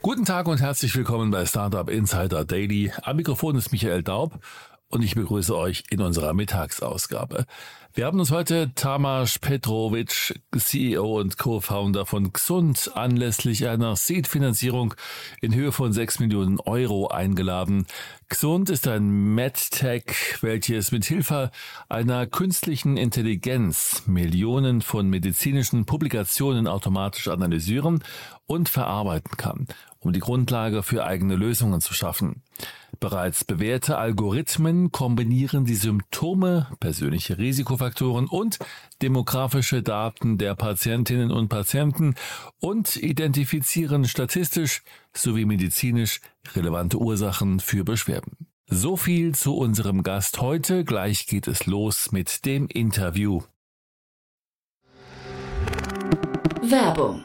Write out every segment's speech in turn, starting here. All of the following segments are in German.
Guten Tag und herzlich willkommen bei Startup Insider Daily. Am Mikrofon ist Michael Daub und ich begrüße euch in unserer Mittagsausgabe. Wir haben uns heute Tamas Petrovic, CEO und Co-Founder von Xund, anlässlich einer Seed-Finanzierung in Höhe von 6 Millionen Euro eingeladen. Xund ist ein MedTech, welches mit Hilfe einer künstlichen Intelligenz Millionen von medizinischen Publikationen automatisch analysieren und verarbeiten kann, um die Grundlage für eigene Lösungen zu schaffen. Bereits bewährte Algorithmen kombinieren die Symptome, persönliche Risikofaktoren und demografische Daten der Patientinnen und Patienten und identifizieren statistisch sowie medizinisch relevante Ursachen für Beschwerden. So viel zu unserem Gast heute. Gleich geht es los mit dem Interview. Werbung.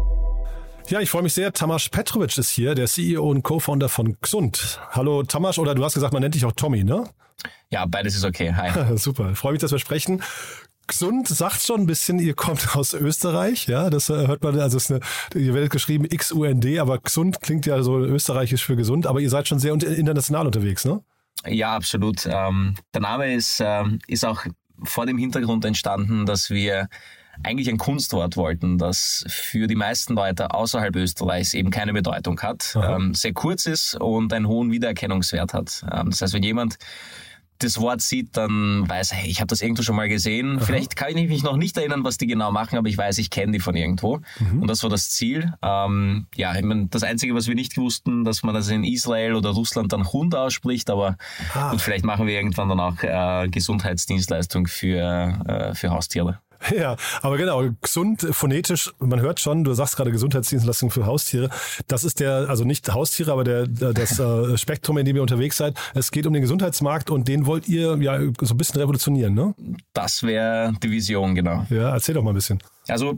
Ja, ich freue mich sehr. Tamas Petrovic ist hier, der CEO und Co-Founder von Xund. Hallo Tamas, oder du hast gesagt, man nennt dich auch Tommy, ne? Ja, beides ist okay. Hi. Super, freue mich, dass wir sprechen. Xund sagt schon ein bisschen, ihr kommt aus Österreich, ja, das äh, hört man, also ist eine, ihr werdet geschrieben X-U-N-D, aber Xund klingt ja so österreichisch für gesund, aber ihr seid schon sehr international unterwegs, ne? Ja, absolut. Ähm, der Name ist, ähm, ist auch vor dem Hintergrund entstanden, dass wir eigentlich ein Kunstwort wollten, das für die meisten Leute außerhalb Österreichs eben keine Bedeutung hat, ähm, sehr kurz ist und einen hohen Wiedererkennungswert hat. Ähm, das heißt, wenn jemand das Wort sieht, dann weiß er, hey, ich habe das irgendwo schon mal gesehen. Aha. Vielleicht kann ich mich noch nicht erinnern, was die genau machen, aber ich weiß, ich kenne die von irgendwo. Mhm. Und das war das Ziel. Ähm, ja, ich meine, das Einzige, was wir nicht wussten, dass man das in Israel oder Russland dann Hund ausspricht, aber ah. und vielleicht machen wir irgendwann dann auch äh, Gesundheitsdienstleistung für, äh, für Haustiere. Ja, aber genau, gesund, phonetisch, man hört schon, du sagst gerade Gesundheitsdienstleistung für Haustiere. Das ist der, also nicht Haustiere, aber der, das äh, Spektrum, in dem ihr unterwegs seid. Es geht um den Gesundheitsmarkt und den wollt ihr ja so ein bisschen revolutionieren, ne? Das wäre die Vision, genau. Ja, erzähl doch mal ein bisschen. Also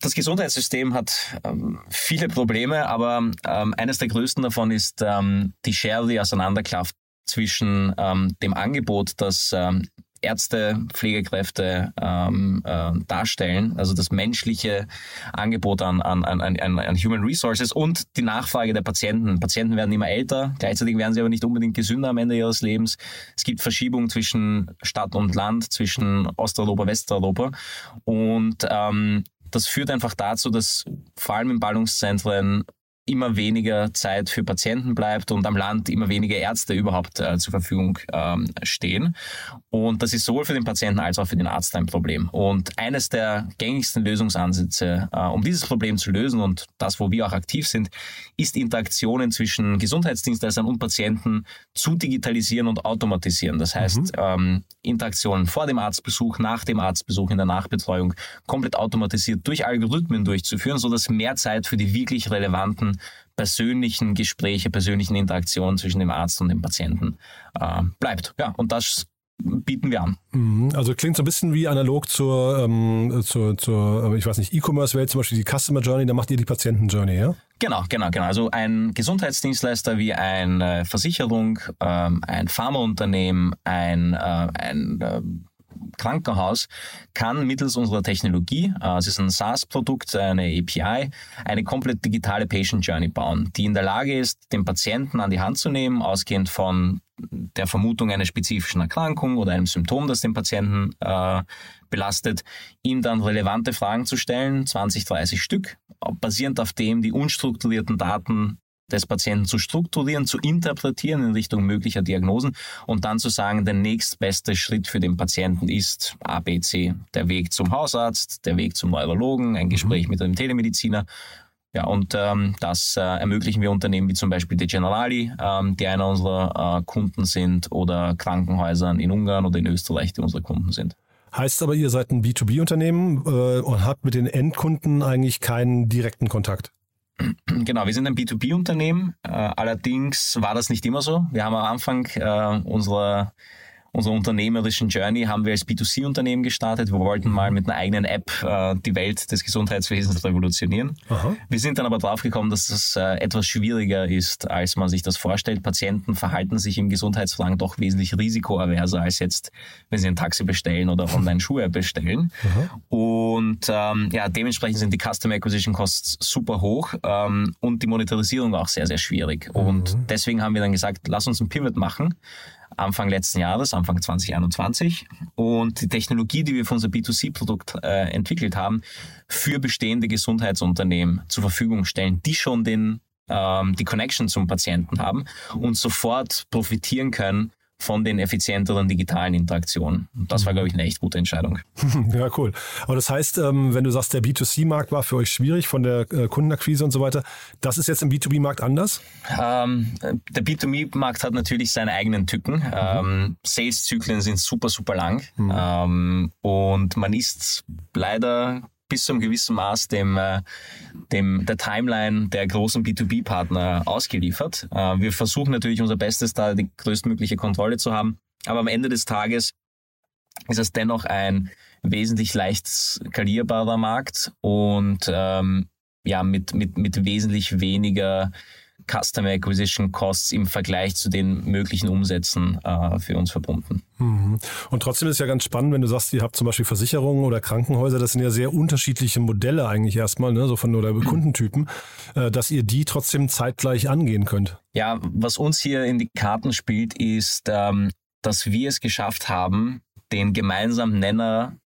das Gesundheitssystem hat ähm, viele Probleme, aber ähm, eines der größten davon ist ähm, die Schere, die auseinanderklafft zwischen ähm, dem Angebot, das ähm, Ärzte, Pflegekräfte ähm, äh, darstellen, also das menschliche Angebot an, an, an, an, Human Resources und die Nachfrage der Patienten. Patienten werden immer älter, gleichzeitig werden sie aber nicht unbedingt gesünder am Ende ihres Lebens. Es gibt Verschiebungen zwischen Stadt und Land, zwischen Osteuropa, Westeuropa und ähm, das führt einfach dazu, dass vor allem in Ballungszentren immer weniger Zeit für Patienten bleibt und am Land immer weniger Ärzte überhaupt äh, zur Verfügung ähm, stehen. Und das ist sowohl für den Patienten als auch für den Arzt ein Problem. Und eines der gängigsten Lösungsansätze, äh, um dieses Problem zu lösen und das, wo wir auch aktiv sind, ist Interaktionen zwischen Gesundheitsdienstleistern und Patienten zu digitalisieren und automatisieren. Das heißt, mhm. ähm, Interaktionen vor dem Arztbesuch, nach dem Arztbesuch, in der Nachbetreuung komplett automatisiert durch Algorithmen durchzuführen, sodass mehr Zeit für die wirklich relevanten persönlichen Gespräche, persönlichen Interaktionen zwischen dem Arzt und dem Patienten äh, bleibt. Ja, und das bieten wir an. Mhm. Also klingt so ein bisschen wie analog zur, ähm, zur, zur ich weiß nicht, E-Commerce-Welt, zum Beispiel die Customer Journey, da macht ihr die Patienten-Journey, ja? Genau, genau, genau. Also ein Gesundheitsdienstleister wie eine Versicherung, ähm, ein Pharmaunternehmen, ein, äh, ein äh, Krankenhaus kann mittels unserer Technologie, äh, es ist ein SaaS-Produkt, eine API, eine komplett digitale Patient Journey bauen, die in der Lage ist, den Patienten an die Hand zu nehmen, ausgehend von der Vermutung einer spezifischen Erkrankung oder einem Symptom, das den Patienten äh, belastet, ihm dann relevante Fragen zu stellen, 20, 30 Stück, basierend auf dem die unstrukturierten Daten des Patienten zu strukturieren, zu interpretieren in Richtung möglicher Diagnosen und dann zu sagen, der nächstbeste Schritt für den Patienten ist A, B, C. Der Weg zum Hausarzt, der Weg zum Neurologen, ein Gespräch mhm. mit einem Telemediziner. Ja, und ähm, das äh, ermöglichen wir Unternehmen wie zum Beispiel die Generali, ähm, die einer unserer äh, Kunden sind, oder Krankenhäusern in Ungarn oder in Österreich, die unsere Kunden sind. Heißt aber, ihr seid ein B2B-Unternehmen äh, und habt mit den Endkunden eigentlich keinen direkten Kontakt? Genau, wir sind ein B2B-Unternehmen. Äh, allerdings war das nicht immer so. Wir haben am Anfang äh, unserer unserer unternehmerischen Journey haben wir als B2C-Unternehmen gestartet. Wir wollten mal mit einer eigenen App äh, die Welt des Gesundheitswesens revolutionieren. Aha. Wir sind dann aber draufgekommen, dass das äh, etwas schwieriger ist, als man sich das vorstellt. Patienten verhalten sich im Gesundheitsfragen doch wesentlich risikoaverser als jetzt, wenn sie ein Taxi bestellen oder online Schuhe bestellen. Aha. Und ähm, ja, dementsprechend sind die Customer Acquisition Costs super hoch ähm, und die Monetarisierung auch sehr, sehr schwierig. Mhm. Und deswegen haben wir dann gesagt, lass uns ein Pivot machen. Anfang letzten Jahres, Anfang 2021. Und die Technologie, die wir für unser B2C-Produkt äh, entwickelt haben, für bestehende Gesundheitsunternehmen zur Verfügung stellen, die schon den, ähm, die Connection zum Patienten haben und sofort profitieren können von den effizienteren digitalen Interaktionen. Und das war, glaube ich, eine echt gute Entscheidung. Ja, cool. Aber das heißt, ähm, wenn du sagst, der B2C-Markt war für euch schwierig von der äh, Kundenakquise und so weiter, das ist jetzt im B2B-Markt anders? Ähm, der B2B-Markt hat natürlich seine eigenen Tücken. Mhm. Ähm, Sales-Zyklen sind super, super lang. Mhm. Ähm, und man ist leider bis zu einem gewissen Maß dem, äh, dem, der Timeline der großen B2B-Partner ausgeliefert. Äh, wir versuchen natürlich unser Bestes, da die größtmögliche Kontrolle zu haben. Aber am Ende des Tages ist es dennoch ein wesentlich leicht skalierbarer Markt und ähm, ja, mit, mit, mit wesentlich weniger Customer Acquisition Costs im Vergleich zu den möglichen Umsätzen äh, für uns verbunden. Mhm. Und trotzdem ist es ja ganz spannend, wenn du sagst, ihr habt zum Beispiel Versicherungen oder Krankenhäuser, das sind ja sehr unterschiedliche Modelle eigentlich erstmal, ne, so von oder Kundentypen, äh, dass ihr die trotzdem zeitgleich angehen könnt. Ja, was uns hier in die Karten spielt, ist, ähm, dass wir es geschafft haben, den gemeinsamen Nenner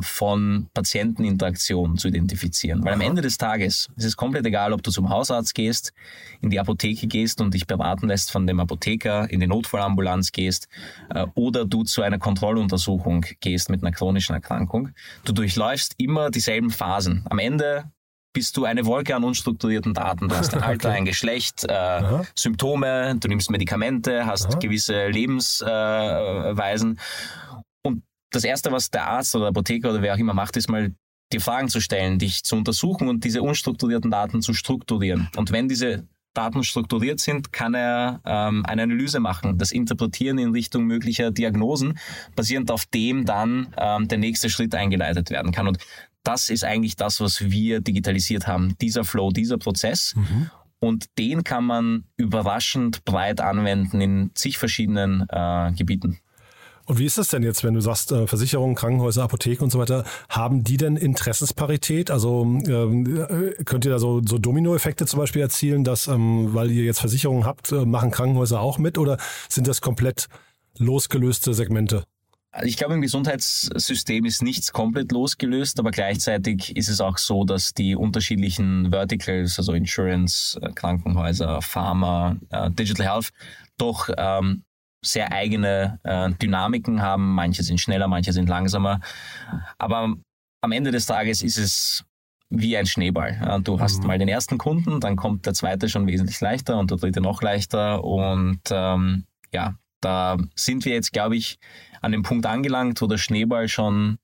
von Patienteninteraktion zu identifizieren. Weil am Ende des Tages ist es komplett egal, ob du zum Hausarzt gehst, in die Apotheke gehst und dich beraten lässt von dem Apotheker, in die Notfallambulanz gehst äh, oder du zu einer Kontrolluntersuchung gehst mit einer chronischen Erkrankung. Du durchläufst immer dieselben Phasen. Am Ende bist du eine Wolke an unstrukturierten Daten. Du hast ein Alter, okay. ein Geschlecht, äh, Symptome, du nimmst Medikamente, hast Aha. gewisse Lebensweisen. Äh, das Erste, was der Arzt oder Apotheker oder wer auch immer macht, ist mal die Fragen zu stellen, dich zu untersuchen und diese unstrukturierten Daten zu strukturieren. Und wenn diese Daten strukturiert sind, kann er ähm, eine Analyse machen, das Interpretieren in Richtung möglicher Diagnosen, basierend auf dem dann ähm, der nächste Schritt eingeleitet werden kann. Und das ist eigentlich das, was wir digitalisiert haben, dieser Flow, dieser Prozess. Mhm. Und den kann man überraschend breit anwenden in zig verschiedenen äh, Gebieten. Und wie ist das denn jetzt, wenn du sagst, äh, Versicherungen, Krankenhäuser, Apotheken und so weiter, haben die denn Interessensparität? Also ähm, äh, könnt ihr da so, so Dominoeffekte zum Beispiel erzielen, dass, ähm, weil ihr jetzt Versicherungen habt, äh, machen Krankenhäuser auch mit oder sind das komplett losgelöste Segmente? Also ich glaube, im Gesundheitssystem ist nichts komplett losgelöst, aber gleichzeitig ist es auch so, dass die unterschiedlichen Verticals, also Insurance, Krankenhäuser, Pharma, Digital Health, doch ähm, sehr eigene äh, Dynamiken haben. Manche sind schneller, manche sind langsamer. Aber am Ende des Tages ist es wie ein Schneeball. Du hast mhm. mal den ersten Kunden, dann kommt der zweite schon wesentlich leichter und der dritte noch leichter. Und ähm, ja, da sind wir jetzt, glaube ich, an dem Punkt angelangt, wo der Schneeball schon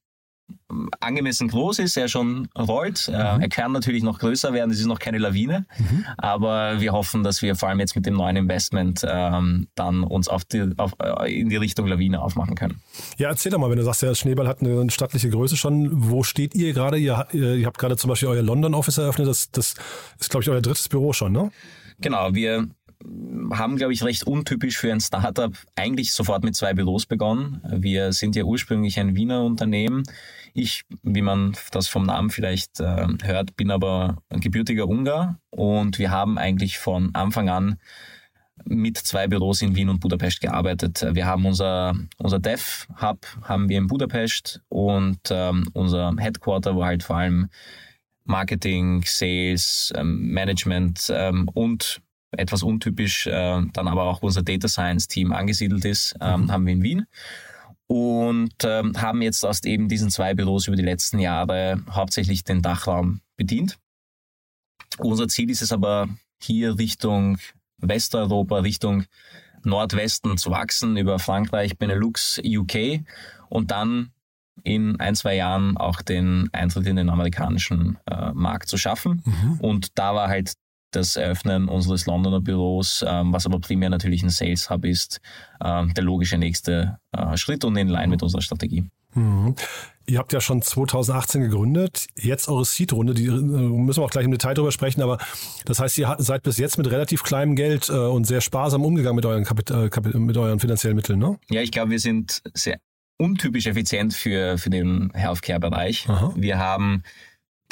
angemessen groß ist, er schon rollt. Äh, mhm. Er kann natürlich noch größer werden, es ist noch keine Lawine, mhm. aber wir hoffen, dass wir vor allem jetzt mit dem neuen Investment ähm, dann uns auf die, auf, äh, in die Richtung Lawine aufmachen können. Ja, erzähl doch mal, wenn du sagst, der Schneeball hat eine stattliche Größe schon. Wo steht ihr gerade? Ihr, ihr habt gerade zum Beispiel euer London-Office eröffnet. Das, das ist, glaube ich, euer drittes Büro schon, ne? Genau, wir haben, glaube ich, recht untypisch für ein Startup eigentlich sofort mit zwei Büros begonnen. Wir sind ja ursprünglich ein Wiener Unternehmen. Ich, wie man das vom Namen vielleicht äh, hört, bin aber ein gebürtiger Ungar und wir haben eigentlich von Anfang an mit zwei Büros in Wien und Budapest gearbeitet. Wir haben unser, unser Dev-Hub haben wir in Budapest und ähm, unser Headquarter, wo halt vor allem Marketing, Sales, ähm, Management ähm, und etwas untypisch äh, dann aber auch unser Data Science Team angesiedelt ist, ähm, mhm. haben wir in Wien und ähm, haben jetzt aus eben diesen zwei Büros über die letzten Jahre hauptsächlich den Dachraum bedient. Unser Ziel ist es aber hier Richtung Westeuropa, Richtung Nordwesten zu wachsen über Frankreich, Benelux, UK und dann in ein, zwei Jahren auch den Eintritt in den amerikanischen äh, Markt zu schaffen. Mhm. Und da war halt das Eröffnen unseres Londoner Büros, ähm, was aber primär natürlich ein Sales Hub ist, ähm, der logische nächste äh, Schritt und in Line mit unserer Strategie. Mhm. Ihr habt ja schon 2018 gegründet. Jetzt eure Seed-Runde, die äh, müssen wir auch gleich im Detail drüber sprechen, aber das heißt, ihr seid bis jetzt mit relativ kleinem Geld äh, und sehr sparsam umgegangen mit euren, Kapit äh, mit euren finanziellen Mitteln, ne? Ja, ich glaube, wir sind sehr untypisch effizient für, für den Healthcare-Bereich. Wir haben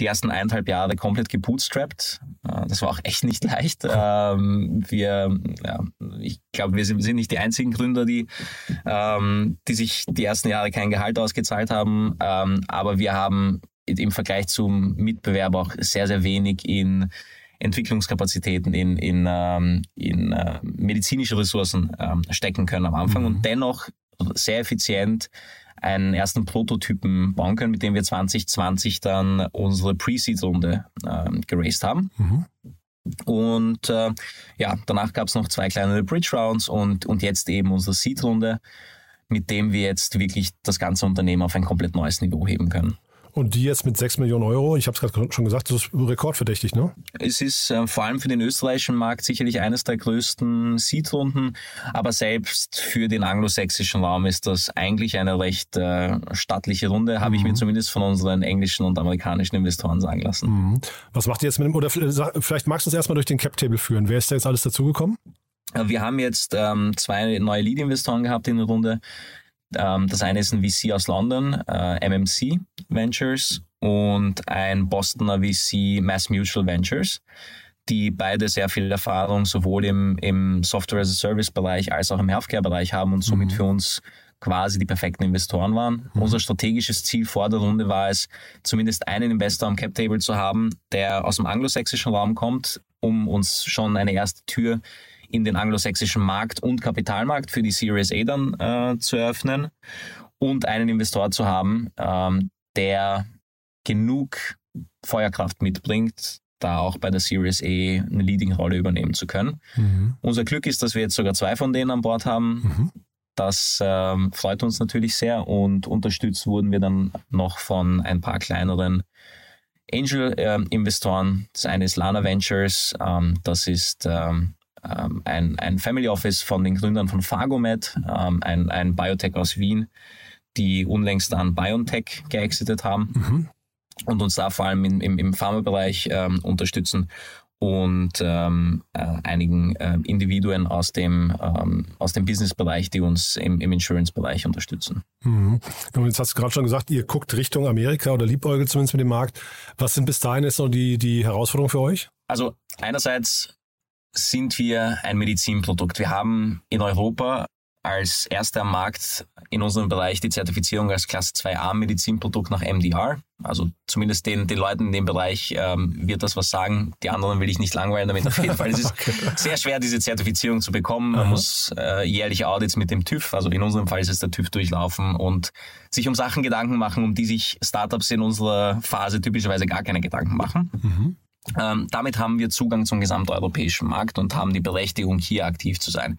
die ersten eineinhalb Jahre komplett gebootstrapped. Äh, das war auch echt nicht leicht. Ähm, wir, ja, ich glaube, wir sind, nicht die einzigen Gründer, die, ähm, die sich die ersten Jahre kein Gehalt ausgezahlt haben. Ähm, aber wir haben im Vergleich zum Mitbewerber auch sehr, sehr wenig in Entwicklungskapazitäten in, in, in äh, medizinische Ressourcen stecken können am Anfang mhm. und dennoch sehr effizient einen ersten Prototypen bauen können, mit dem wir 2020 dann unsere Pre-Seed-Runde äh, geraced haben. Mhm. Und äh, ja, danach gab es noch zwei kleinere Bridge-Rounds und, und jetzt eben unsere Seed-Runde, mit dem wir jetzt wirklich das ganze Unternehmen auf ein komplett neues Niveau heben können. Und die jetzt mit 6 Millionen Euro, ich habe es gerade schon gesagt, das ist rekordverdächtig, ne? Es ist äh, vor allem für den österreichischen Markt sicherlich eines der größten Seed-Runden, aber selbst für den anglosächsischen Raum ist das eigentlich eine recht äh, stattliche Runde, habe mhm. ich mir mhm. zumindest von unseren englischen und amerikanischen Investoren sagen lassen. Mhm. Was macht ihr jetzt mit dem, oder vielleicht magst du uns erstmal durch den Cap-Table führen. Wer ist da jetzt alles dazugekommen? Wir haben jetzt ähm, zwei neue Lead-Investoren gehabt in der Runde. Ähm, das eine ist ein VC aus London, äh, MMC Ventures, und ein Bostoner VC, Mass Mutual Ventures, die beide sehr viel Erfahrung sowohl im, im Software-as-a-Service-Bereich als auch im Healthcare-Bereich haben und somit mhm. für uns quasi die perfekten Investoren waren. Mhm. Unser strategisches Ziel vor der Runde war es, zumindest einen Investor am Cap-Table zu haben, der aus dem anglosächsischen Raum kommt, um uns schon eine erste Tür in den anglosächsischen Markt und Kapitalmarkt für die Series A dann äh, zu eröffnen und einen Investor zu haben, ähm, der genug Feuerkraft mitbringt, da auch bei der Series A eine Leading-Rolle übernehmen zu können. Mhm. Unser Glück ist, dass wir jetzt sogar zwei von denen an Bord haben. Mhm. Das ähm, freut uns natürlich sehr und unterstützt wurden wir dann noch von ein paar kleineren Angel-Investoren. Ähm, das eine ist Lana Ventures, ähm, das ist ähm, ähm, ein, ein Family Office von den Gründern von Phagomed, ähm, ein, ein Biotech aus Wien, die unlängst an BioNTech geexitet haben mhm. und uns da vor allem im, im, im Pharmabereich ähm, unterstützen und ähm, äh, einigen äh, Individuen aus dem, ähm, aus dem Businessbereich, die uns im, im Insurance-Bereich unterstützen. Mhm. Und jetzt hast du gerade schon gesagt, ihr guckt Richtung Amerika oder liebäugelt zumindest mit dem Markt. Was sind bis dahin jetzt noch die, die Herausforderungen für euch? Also einerseits sind wir ein Medizinprodukt. Wir haben in Europa als erster am Markt in unserem Bereich die Zertifizierung als Klasse 2a Medizinprodukt nach MDR. Also zumindest den, den Leuten in dem Bereich ähm, wird das was sagen. Die anderen will ich nicht langweilen damit auf jeden Fall. Es ist okay. sehr schwer, diese Zertifizierung zu bekommen. Man Aha. muss äh, jährliche Audits mit dem TÜV, also in unserem Fall ist es der TÜV durchlaufen und sich um Sachen Gedanken machen, um die sich Startups in unserer Phase typischerweise gar keine Gedanken machen. Mhm. Ähm, damit haben wir Zugang zum gesamteuropäischen Markt und haben die Berechtigung, hier aktiv zu sein.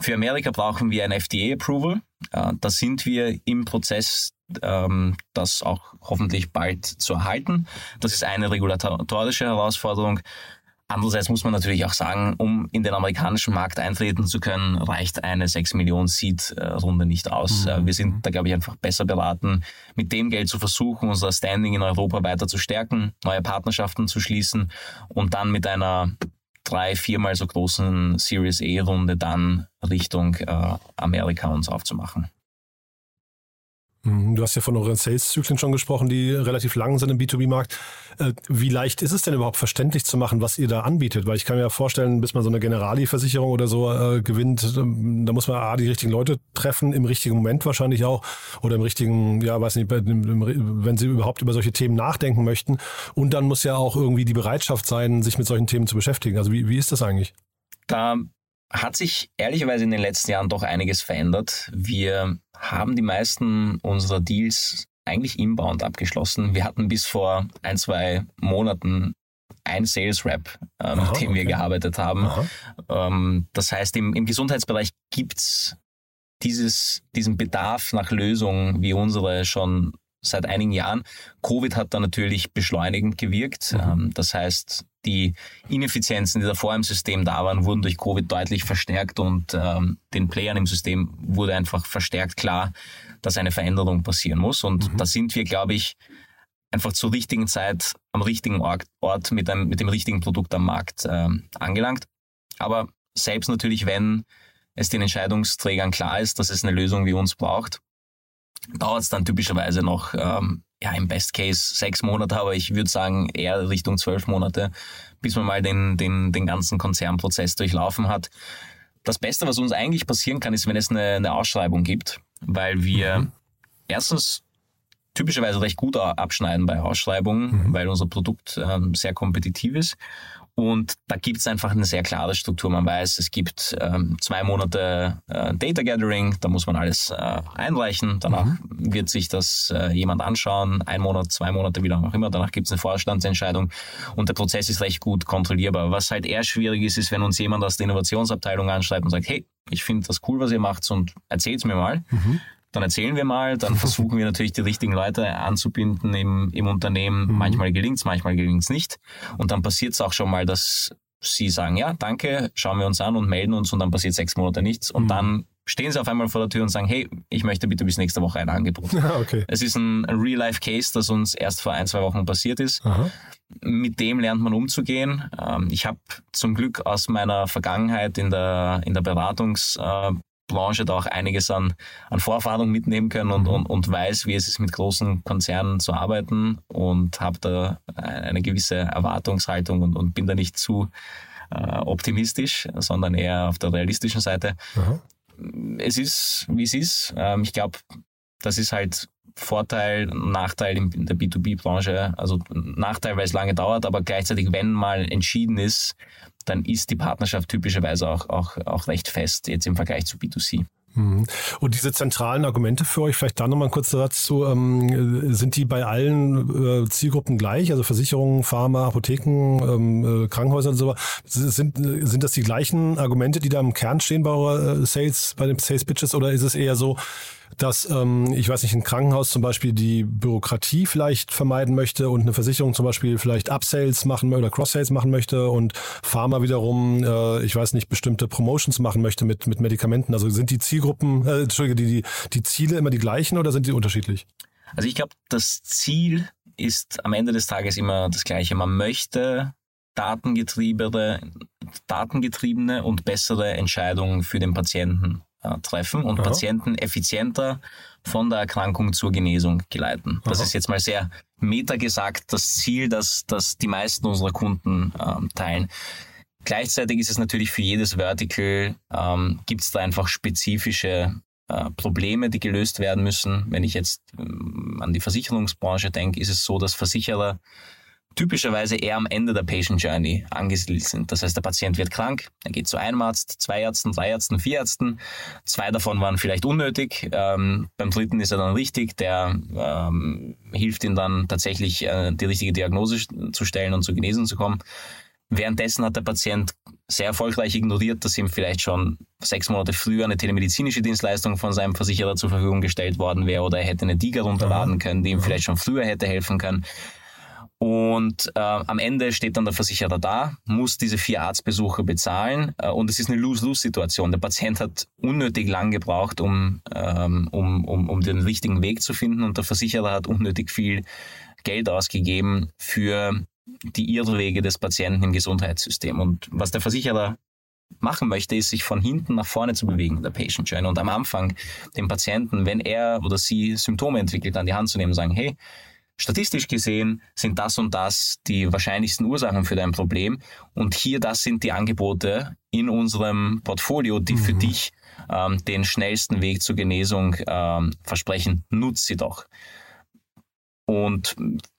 Für Amerika brauchen wir ein FDA-Approval. Äh, da sind wir im Prozess, ähm, das auch hoffentlich bald zu erhalten. Das ist eine regulatorische Herausforderung. Andererseits muss man natürlich auch sagen, um in den amerikanischen Markt eintreten zu können, reicht eine 6 Millionen Seed-Runde nicht aus. Mhm. Äh, wir sind da, glaube ich, einfach besser beraten, mit dem Geld zu versuchen, unser Standing in Europa weiter zu stärken, neue Partnerschaften zu schließen und dann mit einer drei, viermal so großen Series E-Runde dann Richtung äh, Amerika uns aufzumachen. Mhm, du hast ja von euren Sales-Zyklen schon gesprochen, die relativ lang sind im B2B-Markt. Äh, wie leicht ist es denn überhaupt verständlich zu machen, was ihr da anbietet? Weil ich kann mir ja vorstellen, bis man so eine Generali-Versicherung oder so äh, gewinnt, ähm, da muss man A, die richtigen Leute treffen, im richtigen Moment wahrscheinlich auch, oder im richtigen, ja, weiß nicht, wenn sie überhaupt über solche Themen nachdenken möchten. Und dann muss ja auch irgendwie die Bereitschaft sein, sich mit solchen Themen zu beschäftigen. Also wie, wie ist das eigentlich? Da hat sich ehrlicherweise in den letzten Jahren doch einiges verändert. Wir haben die meisten unserer Deals eigentlich inbound abgeschlossen. Wir hatten bis vor ein, zwei Monaten ein Sales Rep, äh, mit dem okay. wir gearbeitet haben. Ähm, das heißt, im, im Gesundheitsbereich gibt's dieses, diesen Bedarf nach Lösungen wie unsere schon seit einigen Jahren. Covid hat da natürlich beschleunigend gewirkt. Mhm. Ähm, das heißt, die Ineffizienzen, die davor im System da waren, wurden durch Covid deutlich verstärkt und ähm, den Playern im System wurde einfach verstärkt klar, dass eine Veränderung passieren muss. Und mhm. da sind wir, glaube ich, einfach zur richtigen Zeit am richtigen Ort, Ort mit, einem, mit dem richtigen Produkt am Markt ähm, angelangt. Aber selbst natürlich, wenn es den Entscheidungsträgern klar ist, dass es eine Lösung wie uns braucht, dauert es dann typischerweise noch ähm, ja, im Best Case sechs Monate, aber ich würde sagen eher Richtung zwölf Monate, bis man mal den, den, den ganzen Konzernprozess durchlaufen hat. Das Beste, was uns eigentlich passieren kann, ist, wenn es eine, eine Ausschreibung gibt, weil wir mhm. erstens typischerweise recht gut abschneiden bei Ausschreibungen, mhm. weil unser Produkt ähm, sehr kompetitiv ist und da gibt es einfach eine sehr klare Struktur. Man weiß, es gibt ähm, zwei Monate äh, Data Gathering, da muss man alles äh, einreichen. Danach mhm. wird sich das äh, jemand anschauen, ein Monat, zwei Monate, wie lange auch immer. Danach gibt es eine Vorstandsentscheidung und der Prozess ist recht gut kontrollierbar. Was halt eher schwierig ist, ist, wenn uns jemand aus der Innovationsabteilung anschreibt und sagt, hey, ich finde das cool, was ihr macht und erzählt's mir mal. Mhm dann erzählen wir mal, dann versuchen wir natürlich die richtigen Leute anzubinden im, im Unternehmen. Mhm. Manchmal gelingt's, manchmal gelingt's nicht. Und dann passiert es auch schon mal, dass sie sagen, ja, danke, schauen wir uns an und melden uns und dann passiert sechs Monate nichts. Und mhm. dann stehen sie auf einmal vor der Tür und sagen, hey, ich möchte bitte bis nächste Woche ein Angebot. okay. Es ist ein Real-Life-Case, das uns erst vor ein, zwei Wochen passiert ist. Aha. Mit dem lernt man umzugehen. Ähm, ich habe zum Glück aus meiner Vergangenheit in der, in der Beratungs- Branche da auch einiges an, an Vorerfahrung mitnehmen können und, mhm. und, und weiß, wie es ist, mit großen Konzernen zu arbeiten und habe da eine gewisse Erwartungshaltung und, und bin da nicht zu äh, optimistisch, sondern eher auf der realistischen Seite. Mhm. Es ist, wie es ist. Ähm, ich glaube, das ist halt Vorteil, Nachteil in der B2B-Branche. Also Nachteil, weil es lange dauert, aber gleichzeitig, wenn mal entschieden ist, dann ist die Partnerschaft typischerweise auch, auch, auch recht fest, jetzt im Vergleich zu B2C. Mhm. Und diese zentralen Argumente für euch, vielleicht da nochmal ein kurzer Satz zu, ähm, sind die bei allen äh, Zielgruppen gleich, also Versicherungen, Pharma, Apotheken, ähm, äh, Krankenhäuser und so sind, sind das die gleichen Argumente, die da im Kern stehen bei eurer Sales, bei den Sales Pitches oder ist es eher so, dass, ähm, ich weiß nicht, ein Krankenhaus zum Beispiel die Bürokratie vielleicht vermeiden möchte und eine Versicherung zum Beispiel vielleicht Upsales machen oder Cross-Sales machen möchte und Pharma wiederum, äh, ich weiß nicht, bestimmte Promotions machen möchte mit, mit Medikamenten. Also sind die Zielgruppen, äh, Entschuldige, die, die, die Ziele immer die gleichen oder sind die unterschiedlich? Also ich glaube, das Ziel ist am Ende des Tages immer das gleiche. Man möchte datengetriebene, datengetriebene und bessere Entscheidungen für den Patienten äh, treffen und Aha. Patienten effizienter von der Erkrankung zur Genesung geleiten. Das Aha. ist jetzt mal sehr meta gesagt das Ziel, das, das die meisten unserer Kunden ähm, teilen. Gleichzeitig ist es natürlich für jedes Vertical, ähm, gibt es da einfach spezifische äh, Probleme, die gelöst werden müssen. Wenn ich jetzt ähm, an die Versicherungsbranche denke, ist es so, dass Versicherer typischerweise eher am Ende der Patient Journey angesiedelt sind. Das heißt, der Patient wird krank, er geht zu einem Arzt, zwei Ärzten, drei Ärzten, vier Ärzten. Zwei davon waren vielleicht unnötig. Ähm, beim dritten ist er dann richtig, der ähm, hilft ihm dann tatsächlich äh, die richtige Diagnose zu stellen und zu genesen zu kommen. Währenddessen hat der Patient sehr erfolgreich ignoriert, dass ihm vielleicht schon sechs Monate früher eine telemedizinische Dienstleistung von seinem Versicherer zur Verfügung gestellt worden wäre oder er hätte eine DIGA runterladen können, die ihm vielleicht schon früher hätte helfen können. Und äh, am Ende steht dann der Versicherer da, muss diese vier Arztbesuche bezahlen äh, und es ist eine Lose-Lose-Situation. Der Patient hat unnötig lang gebraucht, um, ähm, um, um, um den richtigen Weg zu finden und der Versicherer hat unnötig viel Geld ausgegeben für die Irrwege des Patienten im Gesundheitssystem. Und was der Versicherer machen möchte, ist sich von hinten nach vorne zu bewegen, der Patient Journey. Und am Anfang dem Patienten, wenn er oder sie Symptome entwickelt, an die Hand zu nehmen und sagen, hey, statistisch gesehen sind das und das die wahrscheinlichsten Ursachen für dein Problem. Und hier, das sind die Angebote in unserem Portfolio, die mhm. für dich ähm, den schnellsten Weg zur Genesung ähm, versprechen. Nutz sie doch. Und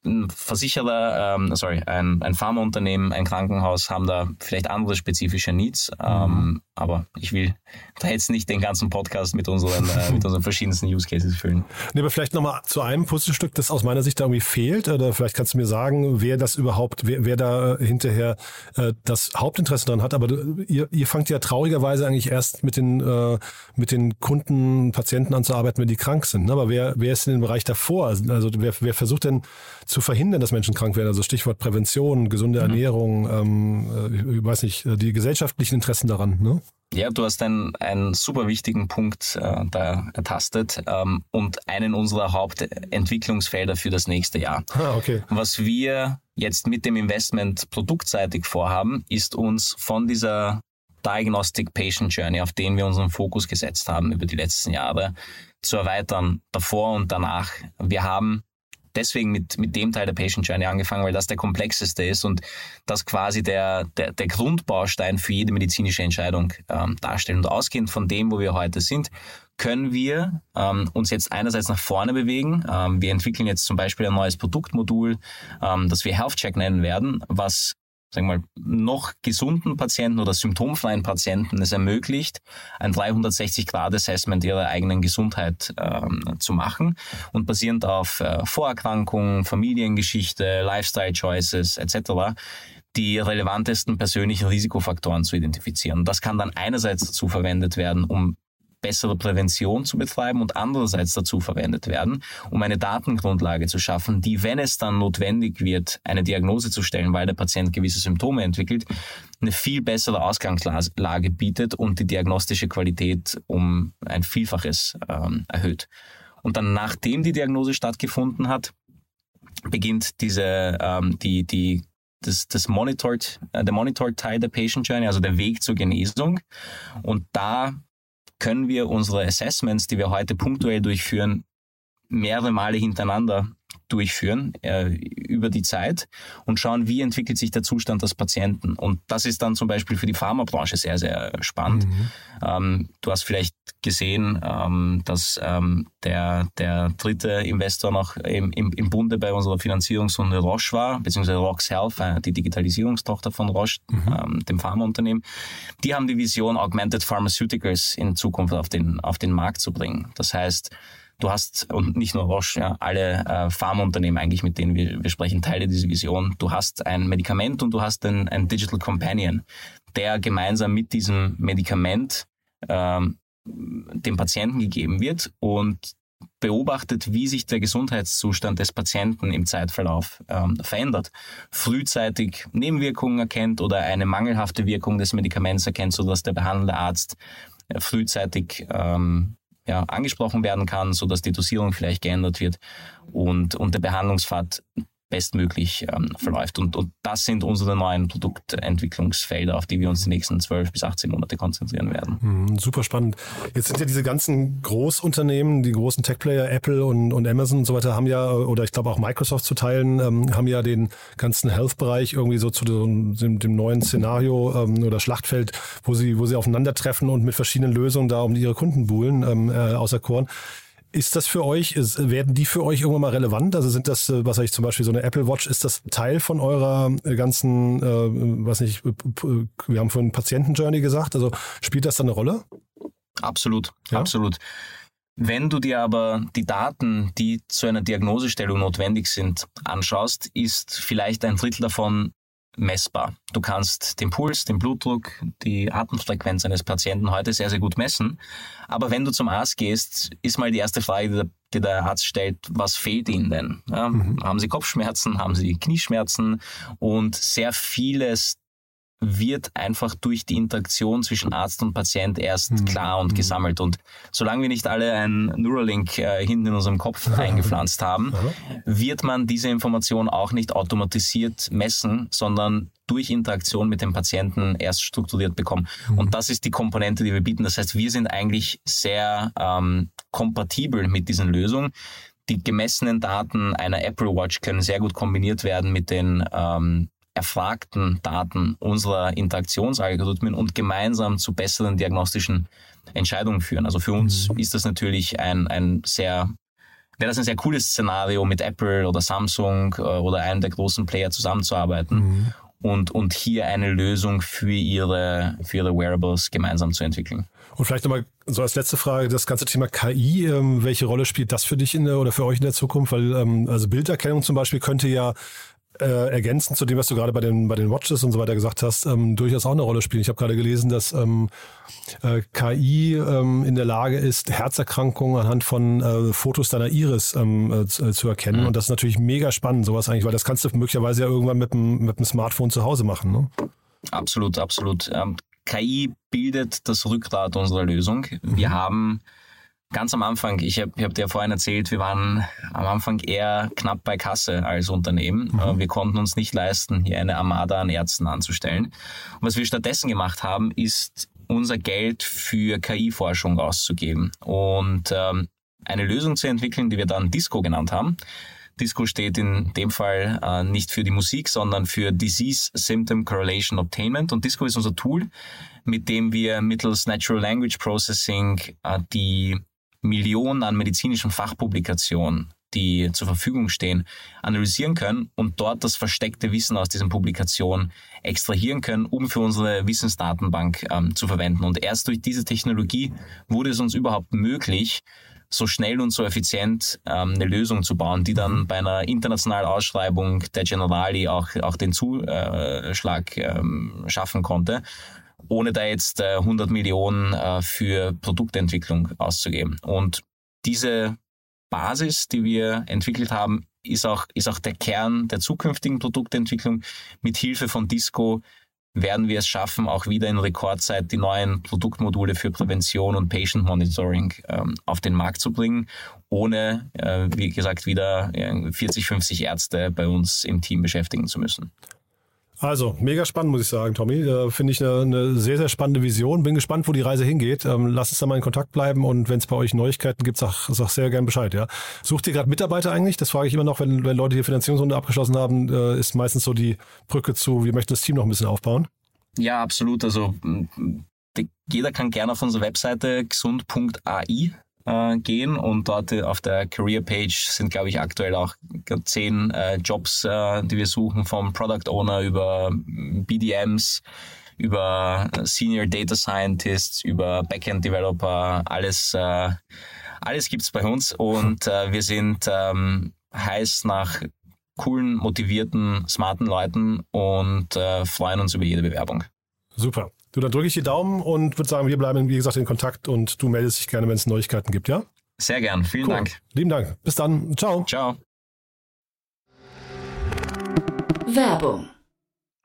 ein Versicherer, ähm, sorry, ein, ein Pharmaunternehmen, ein Krankenhaus haben da vielleicht andere spezifische Needs. Ähm, mhm. Aber ich will da jetzt nicht den ganzen Podcast mit unseren, äh, mit unseren verschiedensten Use Cases füllen. Nee, aber vielleicht nochmal zu einem Puzzlestück, das aus meiner Sicht da irgendwie fehlt. Oder vielleicht kannst du mir sagen, wer das überhaupt, wer, wer da äh, hinterher äh, das Hauptinteresse dran hat. Aber du, ihr, ihr fangt ja traurigerweise eigentlich erst mit den, äh, mit den Kunden, Patienten an zu arbeiten, wenn die krank sind. Ne? Aber wer, wer ist in dem Bereich davor? Also wer, wer versucht denn zu verhindern, dass Menschen krank werden? Also Stichwort Prävention, gesunde mhm. Ernährung, ähm, äh, ich weiß nicht, die gesellschaftlichen Interessen daran. Ne? Ja, du hast einen, einen super wichtigen Punkt äh, da ertastet ähm, und einen unserer Hauptentwicklungsfelder für das nächste Jahr. Ah, okay. Was wir jetzt mit dem Investment produktseitig vorhaben, ist uns von dieser Diagnostic Patient Journey, auf den wir unseren Fokus gesetzt haben über die letzten Jahre, zu erweitern, davor und danach. Wir haben deswegen mit, mit dem Teil der Patient Journey angefangen, weil das der komplexeste ist und das quasi der, der, der Grundbaustein für jede medizinische Entscheidung ähm, darstellt. Und ausgehend von dem, wo wir heute sind, können wir ähm, uns jetzt einerseits nach vorne bewegen. Ähm, wir entwickeln jetzt zum Beispiel ein neues Produktmodul, ähm, das wir Health Check nennen werden, was sagen wir mal, noch gesunden Patienten oder symptomfreien Patienten es ermöglicht, ein 360-Grad-Assessment ihrer eigenen Gesundheit ähm, zu machen und basierend auf äh, Vorerkrankungen, Familiengeschichte, Lifestyle-Choices etc die relevantesten persönlichen Risikofaktoren zu identifizieren. Das kann dann einerseits dazu verwendet werden, um bessere Prävention zu betreiben und andererseits dazu verwendet werden, um eine Datengrundlage zu schaffen, die, wenn es dann notwendig wird, eine Diagnose zu stellen, weil der Patient gewisse Symptome entwickelt, eine viel bessere Ausgangslage bietet und die diagnostische Qualität um ein Vielfaches ähm, erhöht. Und dann, nachdem die Diagnose stattgefunden hat, beginnt diese, ähm, die, die das, das monitored, äh, der monitored Teil der Patient Journey, also der Weg zur Genesung. Und da können wir unsere Assessments, die wir heute punktuell durchführen, mehrere Male hintereinander durchführen äh, über die Zeit und schauen, wie entwickelt sich der Zustand des Patienten. Und das ist dann zum Beispiel für die Pharmabranche sehr, sehr spannend. Mhm. Ähm, du hast vielleicht gesehen, ähm, dass ähm, der, der dritte Investor noch im, im, im Bunde bei unserer Finanzierungsrunde Roche war, beziehungsweise Rox Health, äh, die Digitalisierungstochter von Roche, mhm. Ähm, dem Pharmaunternehmen. Die haben die Vision, Augmented Pharmaceuticals in Zukunft auf den, auf den Markt zu bringen. Das heißt, Du hast, und nicht nur Roche, ja, alle äh, Pharmaunternehmen eigentlich, mit denen wir, wir sprechen, Teile dieser Vision. Du hast ein Medikament und du hast ein, ein Digital Companion, der gemeinsam mit diesem Medikament ähm, dem Patienten gegeben wird und beobachtet, wie sich der Gesundheitszustand des Patienten im Zeitverlauf ähm, verändert. Frühzeitig Nebenwirkungen erkennt oder eine mangelhafte Wirkung des Medikaments erkennt, sodass der behandelnde Arzt frühzeitig ähm, ja, angesprochen werden kann, so dass die Dosierung vielleicht geändert wird und, und der Behandlungspfad bestmöglich ähm, verläuft. Und, und das sind unsere neuen Produktentwicklungsfelder, auf die wir uns die nächsten 12 bis 18 Monate konzentrieren werden. Mhm, super spannend. Jetzt sind ja diese ganzen Großunternehmen, die großen Tech-Player, Apple und, und Amazon und so weiter, haben ja, oder ich glaube auch Microsoft zu teilen, ähm, haben ja den ganzen Health-Bereich irgendwie so zu dem, dem neuen Szenario ähm, oder Schlachtfeld, wo sie, wo sie aufeinandertreffen und mit verschiedenen Lösungen da um ihre Kunden buhlen, ähm, äh, außer Korn. Ist das für euch, ist, werden die für euch irgendwann mal relevant? Also sind das, äh, was ich zum Beispiel so eine Apple Watch, ist das Teil von eurer äh, ganzen, äh, was nicht, wir haben vorhin Patienten-Journey gesagt, also spielt das dann eine Rolle? Absolut, ja? absolut. Wenn du dir aber die Daten, die zu einer Diagnosestellung notwendig sind, anschaust, ist vielleicht ein Drittel davon messbar. Du kannst den Puls, den Blutdruck, die Atemfrequenz eines Patienten heute sehr, sehr gut messen. Aber wenn du zum Arzt gehst, ist mal die erste Frage, die der, die der Arzt stellt, was fehlt Ihnen denn? Ja, mhm. Haben Sie Kopfschmerzen? Haben Sie Knieschmerzen? Und sehr vieles wird einfach durch die Interaktion zwischen Arzt und Patient erst mhm. klar und mhm. gesammelt. Und solange wir nicht alle ein Neuralink äh, hinten in unserem Kopf eingepflanzt haben, wird man diese Information auch nicht automatisiert messen, sondern durch Interaktion mit dem Patienten erst strukturiert bekommen. Mhm. Und das ist die Komponente, die wir bieten. Das heißt, wir sind eigentlich sehr ähm, kompatibel mit diesen Lösungen. Die gemessenen Daten einer Apple Watch können sehr gut kombiniert werden mit den ähm, erfragten Daten unserer Interaktionsalgorithmen und gemeinsam zu besseren diagnostischen Entscheidungen führen. Also für uns mhm. ist das natürlich ein, ein sehr wäre das ein sehr cooles Szenario, mit Apple oder Samsung äh, oder einem der großen Player zusammenzuarbeiten mhm. und, und hier eine Lösung für ihre, für ihre Wearables gemeinsam zu entwickeln. Und vielleicht nochmal so als letzte Frage, das ganze Thema KI, ähm, welche Rolle spielt das für dich in der, oder für euch in der Zukunft? Weil ähm, also Bilderkennung zum Beispiel könnte ja äh, ergänzend zu dem, was du gerade bei den, bei den Watches und so weiter gesagt hast, ähm, durchaus auch eine Rolle spielen. Ich habe gerade gelesen, dass ähm, äh, KI ähm, in der Lage ist, Herzerkrankungen anhand von äh, Fotos deiner Iris ähm, äh, zu, äh, zu, erkennen. Mhm. Und das ist natürlich mega spannend, sowas eigentlich, weil das kannst du möglicherweise ja irgendwann mit dem, mit dem Smartphone zu Hause machen. Ne? Absolut, absolut. Ähm, KI bildet das Rückgrat unserer Lösung. Wir mhm. haben ganz am Anfang, ich habe hab dir vorhin erzählt, wir waren am Anfang eher knapp bei Kasse als Unternehmen. Mhm. Äh, wir konnten uns nicht leisten, hier eine Armada an Ärzten anzustellen. Und was wir stattdessen gemacht haben, ist unser Geld für KI-Forschung auszugeben und ähm, eine Lösung zu entwickeln, die wir dann Disco genannt haben. Disco steht in dem Fall äh, nicht für die Musik, sondern für Disease Symptom Correlation Obtainment. Und Disco ist unser Tool, mit dem wir mittels Natural Language Processing äh, die Millionen an medizinischen Fachpublikationen, die zur Verfügung stehen, analysieren können und dort das versteckte Wissen aus diesen Publikationen extrahieren können, um für unsere Wissensdatenbank ähm, zu verwenden. Und erst durch diese Technologie wurde es uns überhaupt möglich, so schnell und so effizient ähm, eine Lösung zu bauen, die dann bei einer internationalen Ausschreibung der Generali auch, auch den Zuschlag ähm, schaffen konnte ohne da jetzt äh, 100 Millionen äh, für Produktentwicklung auszugeben. Und diese Basis, die wir entwickelt haben, ist auch, ist auch der Kern der zukünftigen Produktentwicklung. Mit Hilfe von Disco werden wir es schaffen, auch wieder in Rekordzeit die neuen Produktmodule für Prävention und Patient Monitoring ähm, auf den Markt zu bringen, ohne, äh, wie gesagt, wieder 40, 50 Ärzte bei uns im Team beschäftigen zu müssen. Also, mega spannend, muss ich sagen, Tommy. Äh, Finde ich eine, eine, sehr, sehr spannende Vision. Bin gespannt, wo die Reise hingeht. Ähm, lass uns da mal in Kontakt bleiben und wenn es bei euch Neuigkeiten gibt, sag, sag sehr gern Bescheid. Ja. Sucht ihr gerade Mitarbeiter eigentlich? Das frage ich immer noch, wenn, wenn Leute hier Finanzierungsrunde abgeschlossen haben, äh, ist meistens so die Brücke zu, wir möchten das Team noch ein bisschen aufbauen. Ja, absolut. Also jeder kann gerne auf unsere Webseite gesund.ai äh, gehen und dort auf der Career Page sind, glaube ich, aktuell auch zehn äh, Jobs, äh, die wir suchen, vom Product Owner über BDMs, über Senior Data Scientists, über Backend Developer, alles, äh, alles gibt's bei uns und äh, wir sind ähm, heiß nach coolen, motivierten, smarten Leuten und äh, freuen uns über jede Bewerbung. Super. Du, dann drücke ich die Daumen und würde sagen, wir bleiben, wie gesagt, in Kontakt und du meldest dich gerne, wenn es Neuigkeiten gibt, ja? Sehr gern. Vielen cool. Dank. Lieben Dank. Bis dann. Ciao. Ciao. Werbung.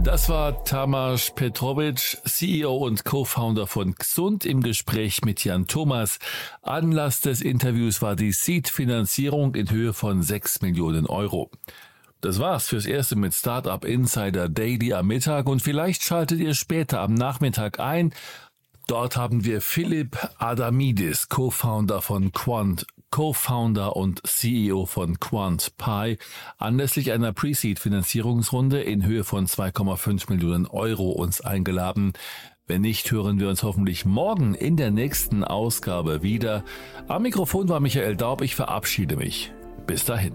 Das war Tamas Petrovic, CEO und Co-Founder von Xund im Gespräch mit Jan Thomas. Anlass des Interviews war die Seed-Finanzierung in Höhe von 6 Millionen Euro. Das war's fürs erste mit Startup Insider Daily am Mittag und vielleicht schaltet ihr später am Nachmittag ein. Dort haben wir Philipp Adamidis, Co-Founder von Quant, Co-Founder und CEO von QuantPi, anlässlich einer Pre-Seed-Finanzierungsrunde in Höhe von 2,5 Millionen Euro uns eingeladen. Wenn nicht, hören wir uns hoffentlich morgen in der nächsten Ausgabe wieder. Am Mikrofon war Michael Daub. Ich verabschiede mich. Bis dahin.